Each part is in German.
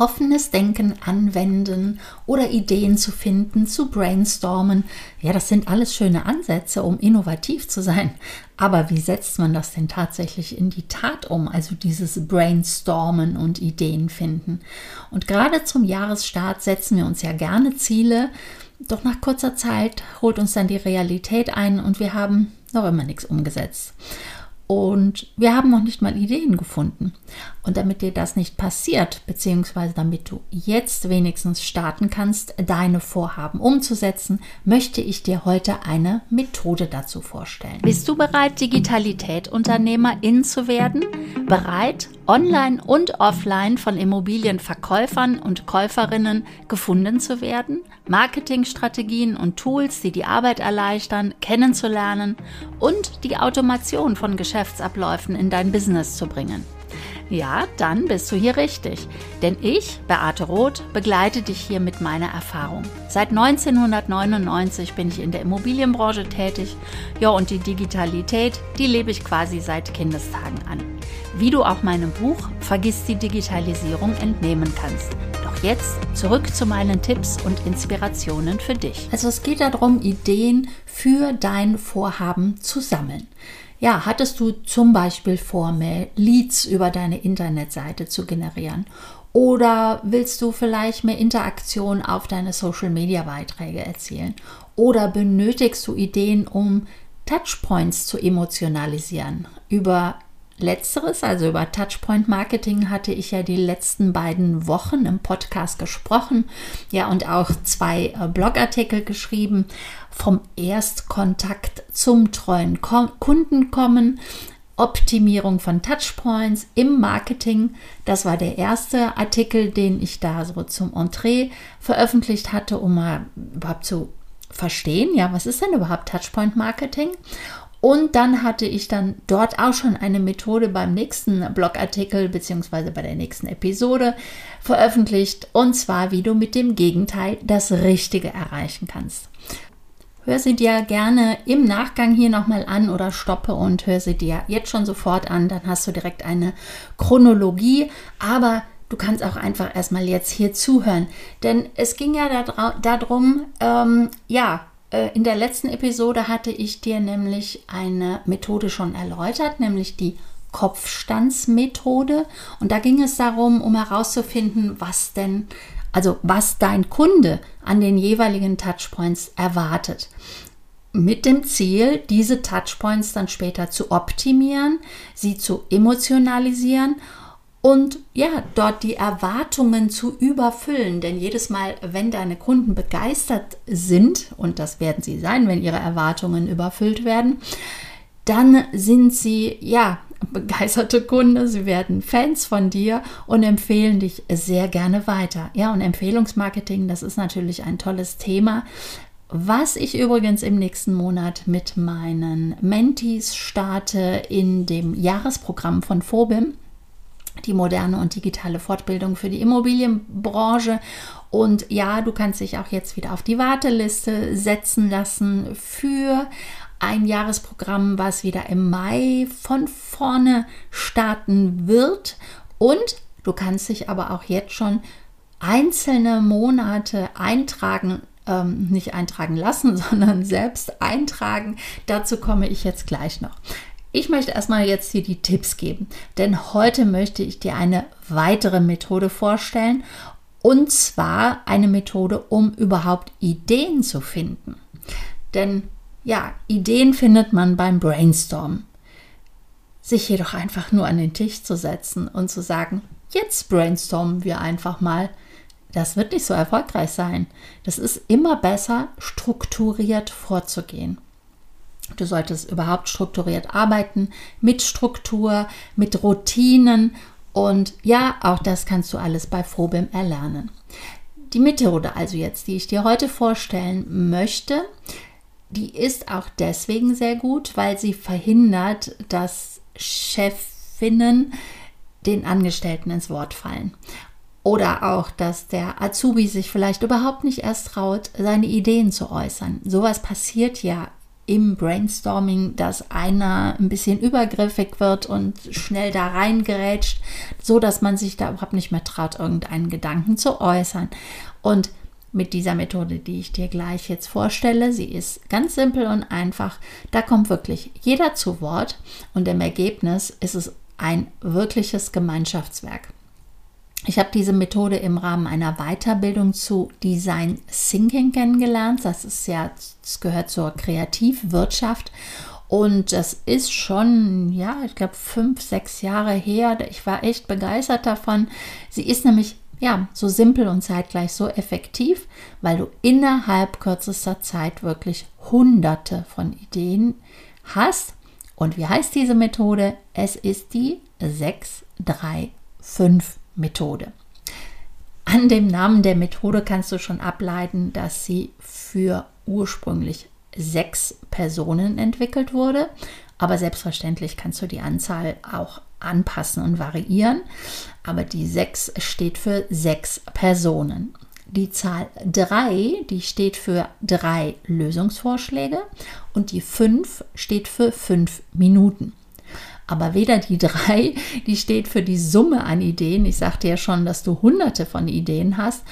offenes Denken anwenden oder Ideen zu finden, zu brainstormen. Ja, das sind alles schöne Ansätze, um innovativ zu sein. Aber wie setzt man das denn tatsächlich in die Tat um? Also dieses Brainstormen und Ideen finden. Und gerade zum Jahresstart setzen wir uns ja gerne Ziele. Doch nach kurzer Zeit holt uns dann die Realität ein und wir haben noch immer nichts umgesetzt. Und wir haben noch nicht mal Ideen gefunden. Und damit dir das nicht passiert, beziehungsweise damit du jetzt wenigstens starten kannst, deine Vorhaben umzusetzen, möchte ich dir heute eine Methode dazu vorstellen. Bist du bereit, Digitalität Unternehmerin zu werden? Bereit, online und offline von Immobilienverkäufern und Käuferinnen gefunden zu werden? Marketingstrategien und Tools, die die Arbeit erleichtern, kennenzulernen und die Automation von Geschäftsabläufen in dein Business zu bringen. Ja, dann bist du hier richtig. Denn ich, Beate Roth, begleite dich hier mit meiner Erfahrung. Seit 1999 bin ich in der Immobilienbranche tätig. Ja, und die Digitalität, die lebe ich quasi seit Kindestagen an. Wie du auch meinem Buch Vergiss die Digitalisierung entnehmen kannst. Doch jetzt zurück zu meinen Tipps und Inspirationen für dich. Also es geht darum, Ideen für dein Vorhaben zu sammeln. Ja, hattest du zum Beispiel vor, mehr Leads über deine Internetseite zu generieren? Oder willst du vielleicht mehr Interaktion auf deine Social-Media-Beiträge erzielen? Oder benötigst du Ideen, um Touchpoints zu emotionalisieren über Letzteres, also über Touchpoint Marketing, hatte ich ja die letzten beiden Wochen im Podcast gesprochen, ja, und auch zwei äh, Blogartikel geschrieben. Vom Erstkontakt zum treuen Kunden kommen, Optimierung von Touchpoints im Marketing. Das war der erste Artikel, den ich da so zum Entree veröffentlicht hatte, um mal überhaupt zu verstehen, ja, was ist denn überhaupt Touchpoint Marketing? Und dann hatte ich dann dort auch schon eine Methode beim nächsten Blogartikel bzw. bei der nächsten Episode veröffentlicht. Und zwar, wie du mit dem Gegenteil das Richtige erreichen kannst. Hör sie dir gerne im Nachgang hier nochmal an oder stoppe und hör sie dir jetzt schon sofort an. Dann hast du direkt eine Chronologie. Aber du kannst auch einfach erstmal jetzt hier zuhören. Denn es ging ja darum, ähm, ja, in der letzten Episode hatte ich dir nämlich eine Methode schon erläutert, nämlich die Kopfstandsmethode. Und da ging es darum, um herauszufinden, was denn, also was dein Kunde an den jeweiligen Touchpoints erwartet. Mit dem Ziel, diese Touchpoints dann später zu optimieren, sie zu emotionalisieren und ja, dort die Erwartungen zu überfüllen. Denn jedes Mal, wenn deine Kunden begeistert sind, und das werden sie sein, wenn ihre Erwartungen überfüllt werden, dann sind sie ja begeisterte Kunde, sie werden Fans von dir und empfehlen dich sehr gerne weiter. Ja, und Empfehlungsmarketing, das ist natürlich ein tolles Thema, was ich übrigens im nächsten Monat mit meinen Mentees starte in dem Jahresprogramm von Phobim die moderne und digitale Fortbildung für die Immobilienbranche. Und ja, du kannst dich auch jetzt wieder auf die Warteliste setzen lassen für ein Jahresprogramm, was wieder im Mai von vorne starten wird. Und du kannst dich aber auch jetzt schon einzelne Monate eintragen ähm, nicht eintragen lassen, sondern selbst eintragen. Dazu komme ich jetzt gleich noch. Ich möchte erstmal jetzt hier die Tipps geben, denn heute möchte ich dir eine weitere Methode vorstellen und zwar eine Methode, um überhaupt Ideen zu finden. Denn ja, Ideen findet man beim Brainstorm. Sich jedoch einfach nur an den Tisch zu setzen und zu sagen, jetzt brainstormen wir einfach mal, das wird nicht so erfolgreich sein. Das ist immer besser, strukturiert vorzugehen. Du solltest überhaupt strukturiert arbeiten, mit Struktur, mit Routinen und ja, auch das kannst du alles bei Frobim erlernen. Die Methode also jetzt, die ich dir heute vorstellen möchte, die ist auch deswegen sehr gut, weil sie verhindert, dass Chefinnen den Angestellten ins Wort fallen. Oder auch, dass der Azubi sich vielleicht überhaupt nicht erst traut, seine Ideen zu äußern. Sowas passiert ja im Brainstorming, dass einer ein bisschen übergriffig wird und schnell da reingerätscht, so dass man sich da überhaupt nicht mehr traut, irgendeinen Gedanken zu äußern. Und mit dieser Methode, die ich dir gleich jetzt vorstelle. Sie ist ganz simpel und einfach. Da kommt wirklich jeder zu Wort und im Ergebnis ist es ein wirkliches Gemeinschaftswerk. Ich habe diese Methode im Rahmen einer Weiterbildung zu Design Thinking kennengelernt. Das ist ja, das gehört zur Kreativwirtschaft. Und das ist schon, ja, ich glaube, fünf, sechs Jahre her. Ich war echt begeistert davon. Sie ist nämlich ja, so simpel und zeitgleich so effektiv, weil du innerhalb kürzester Zeit wirklich hunderte von Ideen hast. Und wie heißt diese Methode? Es ist die 635-Methode. An dem Namen der Methode kannst du schon ableiten, dass sie für ursprünglich sechs Personen entwickelt wurde. Aber selbstverständlich kannst du die Anzahl auch anpassen und variieren. Aber die 6 steht für sechs Personen. Die Zahl 3, die steht für drei Lösungsvorschläge und die 5 steht für fünf Minuten. Aber weder die 3, die steht für die Summe an Ideen, ich sagte ja schon, dass du hunderte von Ideen hast,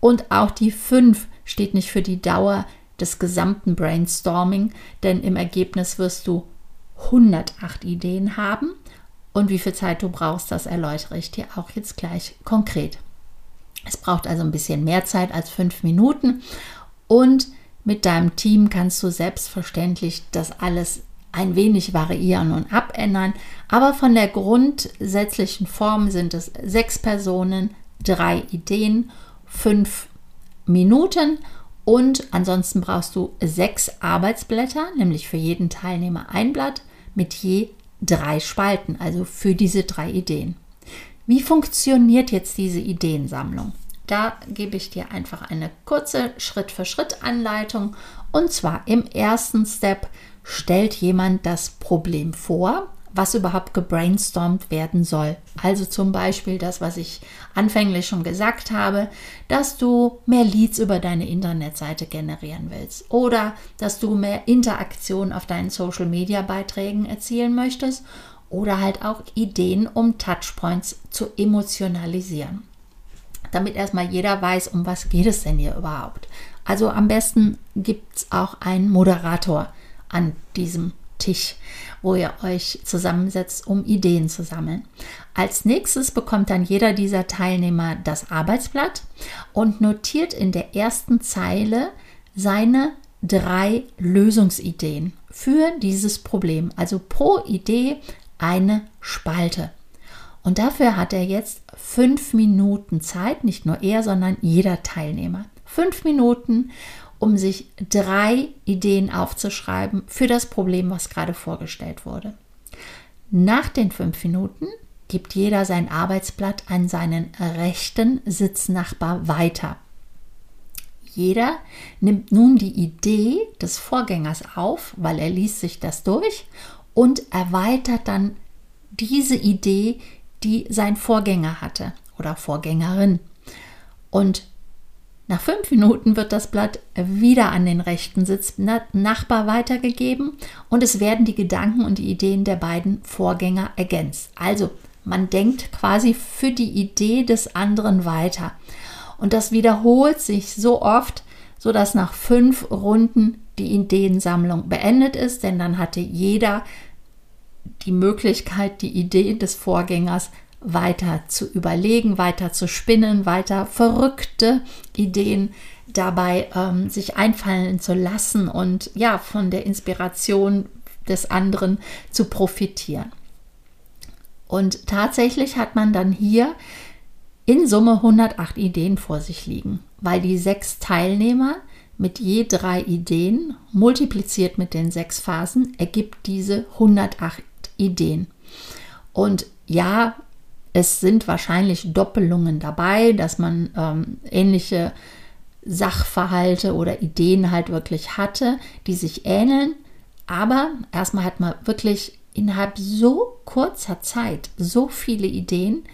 und auch die 5 steht nicht für die Dauer des gesamten Brainstorming, denn im Ergebnis wirst du 108 Ideen haben. Und wie viel Zeit du brauchst, das erläutere ich dir auch jetzt gleich konkret. Es braucht also ein bisschen mehr Zeit als fünf Minuten. Und mit deinem Team kannst du selbstverständlich das alles ein wenig variieren und abändern, aber von der grundsätzlichen Form sind es sechs Personen, drei Ideen, fünf Minuten und ansonsten brauchst du sechs Arbeitsblätter, nämlich für jeden Teilnehmer ein Blatt mit je drei Spalten, also für diese drei Ideen. Wie funktioniert jetzt diese Ideensammlung? Da gebe ich dir einfach eine kurze Schritt-für-Schritt-Anleitung. Und zwar im ersten Step stellt jemand das Problem vor was überhaupt gebrainstormt werden soll. Also zum Beispiel das, was ich anfänglich schon gesagt habe, dass du mehr Leads über deine Internetseite generieren willst oder dass du mehr Interaktion auf deinen Social-Media-Beiträgen erzielen möchtest oder halt auch Ideen, um Touchpoints zu emotionalisieren. Damit erstmal jeder weiß, um was geht es denn hier überhaupt. Also am besten gibt es auch einen Moderator an diesem Tisch, wo ihr euch zusammensetzt, um Ideen zu sammeln. Als nächstes bekommt dann jeder dieser Teilnehmer das Arbeitsblatt und notiert in der ersten Zeile seine drei Lösungsideen für dieses Problem. Also pro Idee eine Spalte. Und dafür hat er jetzt fünf Minuten Zeit, nicht nur er, sondern jeder Teilnehmer. Fünf Minuten, um sich drei Ideen aufzuschreiben für das Problem, was gerade vorgestellt wurde. Nach den fünf Minuten gibt jeder sein Arbeitsblatt an seinen rechten Sitznachbar weiter. Jeder nimmt nun die Idee des Vorgängers auf, weil er liest sich das durch und erweitert dann diese Idee, die sein Vorgänger hatte oder Vorgängerin. Und nach fünf Minuten wird das Blatt wieder an den rechten Sitznachbar weitergegeben und es werden die Gedanken und die Ideen der beiden Vorgänger ergänzt. Also man denkt quasi für die Idee des anderen weiter. Und das wiederholt sich so oft, sodass nach fünf Runden die Ideensammlung beendet ist, denn dann hatte jeder die Möglichkeit, die Idee des Vorgängers weiter zu überlegen, weiter zu spinnen, weiter verrückte Ideen dabei ähm, sich einfallen zu lassen und ja, von der Inspiration des anderen zu profitieren. Und tatsächlich hat man dann hier in Summe 108 Ideen vor sich liegen, weil die sechs Teilnehmer mit je drei Ideen multipliziert mit den sechs Phasen ergibt diese 108 Ideen. Und ja, es sind wahrscheinlich Doppelungen dabei, dass man ähm, ähnliche Sachverhalte oder Ideen halt wirklich hatte, die sich ähneln. Aber erstmal hat man wirklich innerhalb so kurzer Zeit so viele Ideen,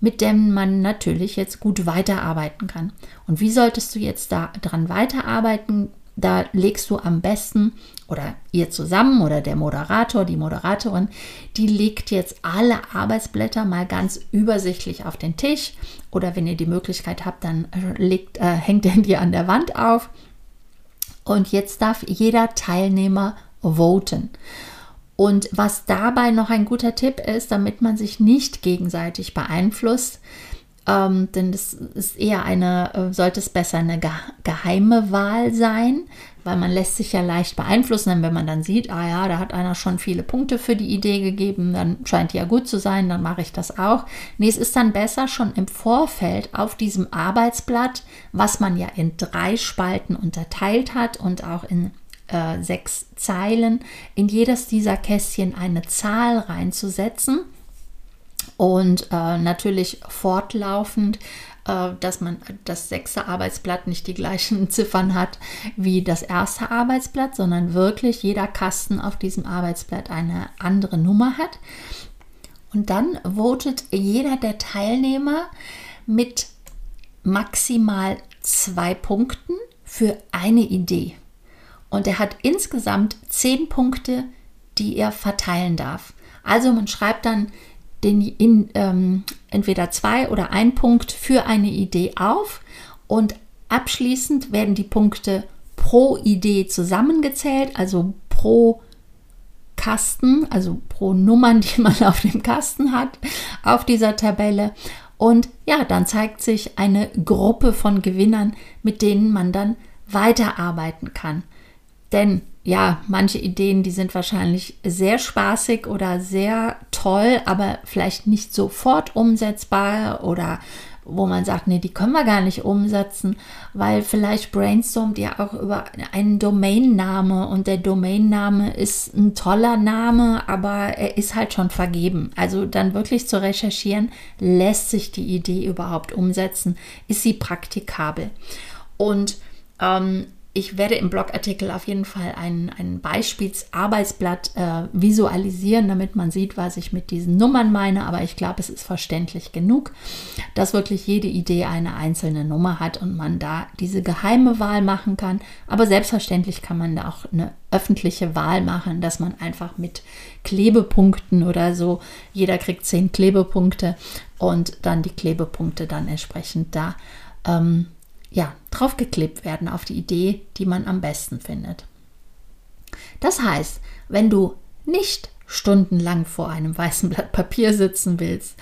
mit denen man natürlich jetzt gut weiterarbeiten kann. Und wie solltest du jetzt da dran weiterarbeiten? Da legst du am besten oder ihr zusammen oder der Moderator, die Moderatorin, die legt jetzt alle Arbeitsblätter mal ganz übersichtlich auf den Tisch oder wenn ihr die Möglichkeit habt, dann äh, legt, äh, hängt ihr die an der Wand auf. Und jetzt darf jeder Teilnehmer voten. Und was dabei noch ein guter Tipp ist, damit man sich nicht gegenseitig beeinflusst, ähm, denn das ist eher eine, äh, sollte es besser eine geheime Wahl sein, weil man lässt sich ja leicht beeinflussen, denn wenn man dann sieht, ah ja, da hat einer schon viele Punkte für die Idee gegeben, dann scheint die ja gut zu sein, dann mache ich das auch. Nee, es ist dann besser schon im Vorfeld auf diesem Arbeitsblatt, was man ja in drei Spalten unterteilt hat und auch in äh, sechs Zeilen, in jedes dieser Kästchen eine Zahl reinzusetzen und äh, natürlich fortlaufend, äh, dass man das sechste Arbeitsblatt nicht die gleichen Ziffern hat wie das erste Arbeitsblatt, sondern wirklich jeder Kasten auf diesem Arbeitsblatt eine andere Nummer hat. Und dann votet jeder der Teilnehmer mit maximal zwei Punkten für eine Idee. Und er hat insgesamt zehn Punkte, die er verteilen darf. Also man schreibt dann den, in, ähm, entweder zwei oder ein Punkt für eine Idee auf und abschließend werden die Punkte pro Idee zusammengezählt, also pro Kasten, also pro Nummern, die man auf dem Kasten hat, auf dieser Tabelle. Und ja, dann zeigt sich eine Gruppe von Gewinnern, mit denen man dann weiterarbeiten kann. Denn ja, manche Ideen, die sind wahrscheinlich sehr spaßig oder sehr toll, aber vielleicht nicht sofort umsetzbar oder wo man sagt, nee, die können wir gar nicht umsetzen, weil vielleicht brainstormt ihr auch über einen Domainname und der Domainname ist ein toller Name, aber er ist halt schon vergeben. Also dann wirklich zu recherchieren, lässt sich die Idee überhaupt umsetzen? Ist sie praktikabel? Und ähm, ich werde im Blogartikel auf jeden Fall ein, ein Beispielsarbeitsblatt äh, visualisieren, damit man sieht, was ich mit diesen Nummern meine. Aber ich glaube, es ist verständlich genug, dass wirklich jede Idee eine einzelne Nummer hat und man da diese geheime Wahl machen kann. Aber selbstverständlich kann man da auch eine öffentliche Wahl machen, dass man einfach mit Klebepunkten oder so, jeder kriegt zehn Klebepunkte und dann die Klebepunkte dann entsprechend da ähm, ja, draufgeklebt werden auf die Idee, die man am besten findet. Das heißt, wenn du nicht stundenlang vor einem weißen Blatt Papier sitzen willst,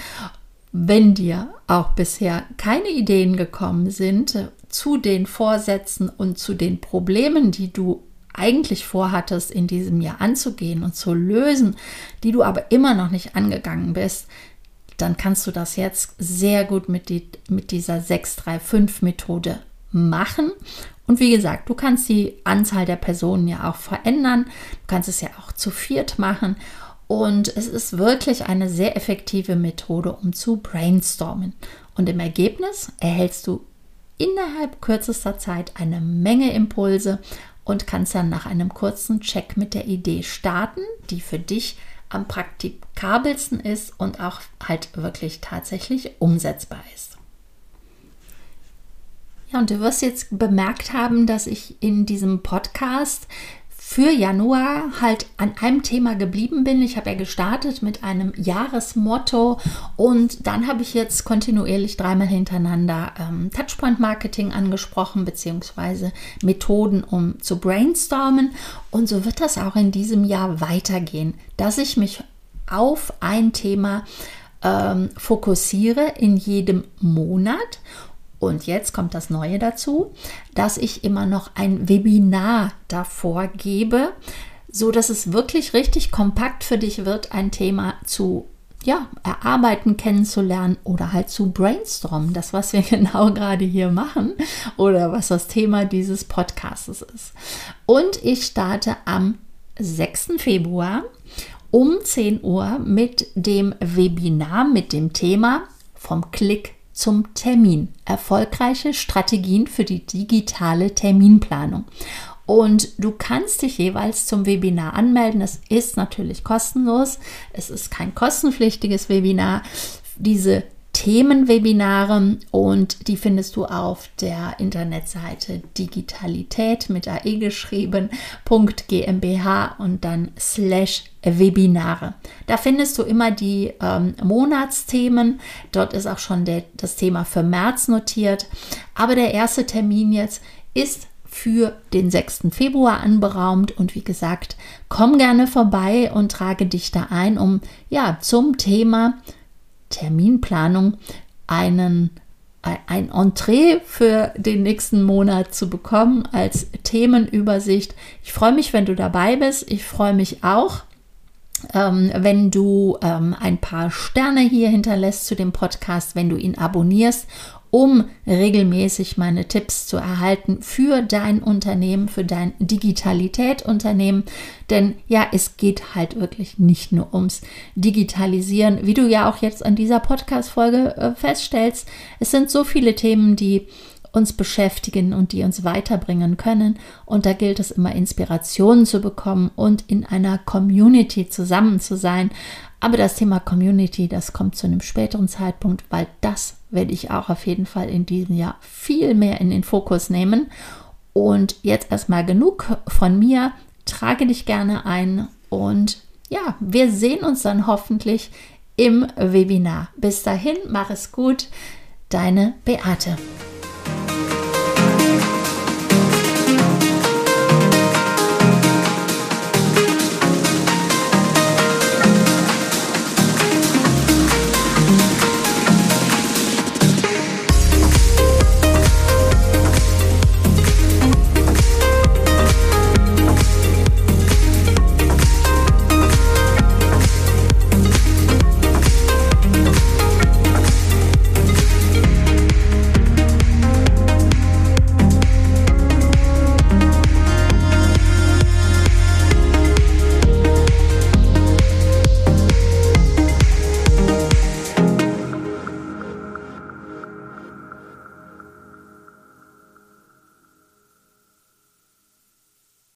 wenn dir auch bisher keine Ideen gekommen sind zu den Vorsätzen und zu den Problemen, die du eigentlich vorhattest, in diesem Jahr anzugehen und zu lösen, die du aber immer noch nicht angegangen bist, dann kannst du das jetzt sehr gut mit, die, mit dieser 635-Methode machen. Und wie gesagt, du kannst die Anzahl der Personen ja auch verändern. Du kannst es ja auch zu viert machen. Und es ist wirklich eine sehr effektive Methode, um zu brainstormen. Und im Ergebnis erhältst du innerhalb kürzester Zeit eine Menge Impulse und kannst dann nach einem kurzen Check mit der Idee starten, die für dich am praktikabelsten ist und auch halt wirklich tatsächlich umsetzbar ist. Ja, und du wirst jetzt bemerkt haben, dass ich in diesem Podcast für Januar halt an einem Thema geblieben bin. Ich habe ja gestartet mit einem Jahresmotto und dann habe ich jetzt kontinuierlich dreimal hintereinander ähm, Touchpoint Marketing angesprochen, beziehungsweise Methoden, um zu brainstormen. Und so wird das auch in diesem Jahr weitergehen, dass ich mich auf ein Thema ähm, fokussiere in jedem Monat und jetzt kommt das Neue dazu, dass ich immer noch ein Webinar davor gebe, so dass es wirklich richtig kompakt für dich wird, ein Thema zu ja, erarbeiten, kennenzulernen oder halt zu brainstormen. Das, was wir genau gerade hier machen oder was das Thema dieses Podcasts ist. Und ich starte am 6. Februar um 10 Uhr mit dem Webinar mit dem Thema vom Klick zum Termin. Erfolgreiche Strategien für die digitale Terminplanung. Und du kannst dich jeweils zum Webinar anmelden. Es ist natürlich kostenlos. Es ist kein kostenpflichtiges Webinar. Diese Themenwebinare und die findest du auf der Internetseite Digitalität mit AE geschrieben, .gmbh und dann slash Webinare. Da findest du immer die ähm, Monatsthemen. Dort ist auch schon der, das Thema für März notiert. Aber der erste Termin jetzt ist für den 6. Februar anberaumt und wie gesagt, komm gerne vorbei und trage dich da ein, um ja zum Thema Terminplanung einen ein Entree für den nächsten Monat zu bekommen als Themenübersicht. Ich freue mich, wenn du dabei bist. Ich freue mich auch, ähm, wenn du ähm, ein paar Sterne hier hinterlässt zu dem Podcast, wenn du ihn abonnierst um regelmäßig meine Tipps zu erhalten für dein Unternehmen, für dein Digitalität-Unternehmen. Denn ja, es geht halt wirklich nicht nur ums Digitalisieren, wie du ja auch jetzt an dieser Podcast-Folge äh, feststellst. Es sind so viele Themen, die uns beschäftigen und die uns weiterbringen können. Und da gilt es immer, Inspirationen zu bekommen und in einer Community zusammen zu sein. Aber das Thema Community, das kommt zu einem späteren Zeitpunkt, weil das werde ich auch auf jeden Fall in diesem Jahr viel mehr in den Fokus nehmen. Und jetzt erstmal genug von mir. Trage dich gerne ein und ja, wir sehen uns dann hoffentlich im Webinar. Bis dahin, mach es gut. Deine Beate.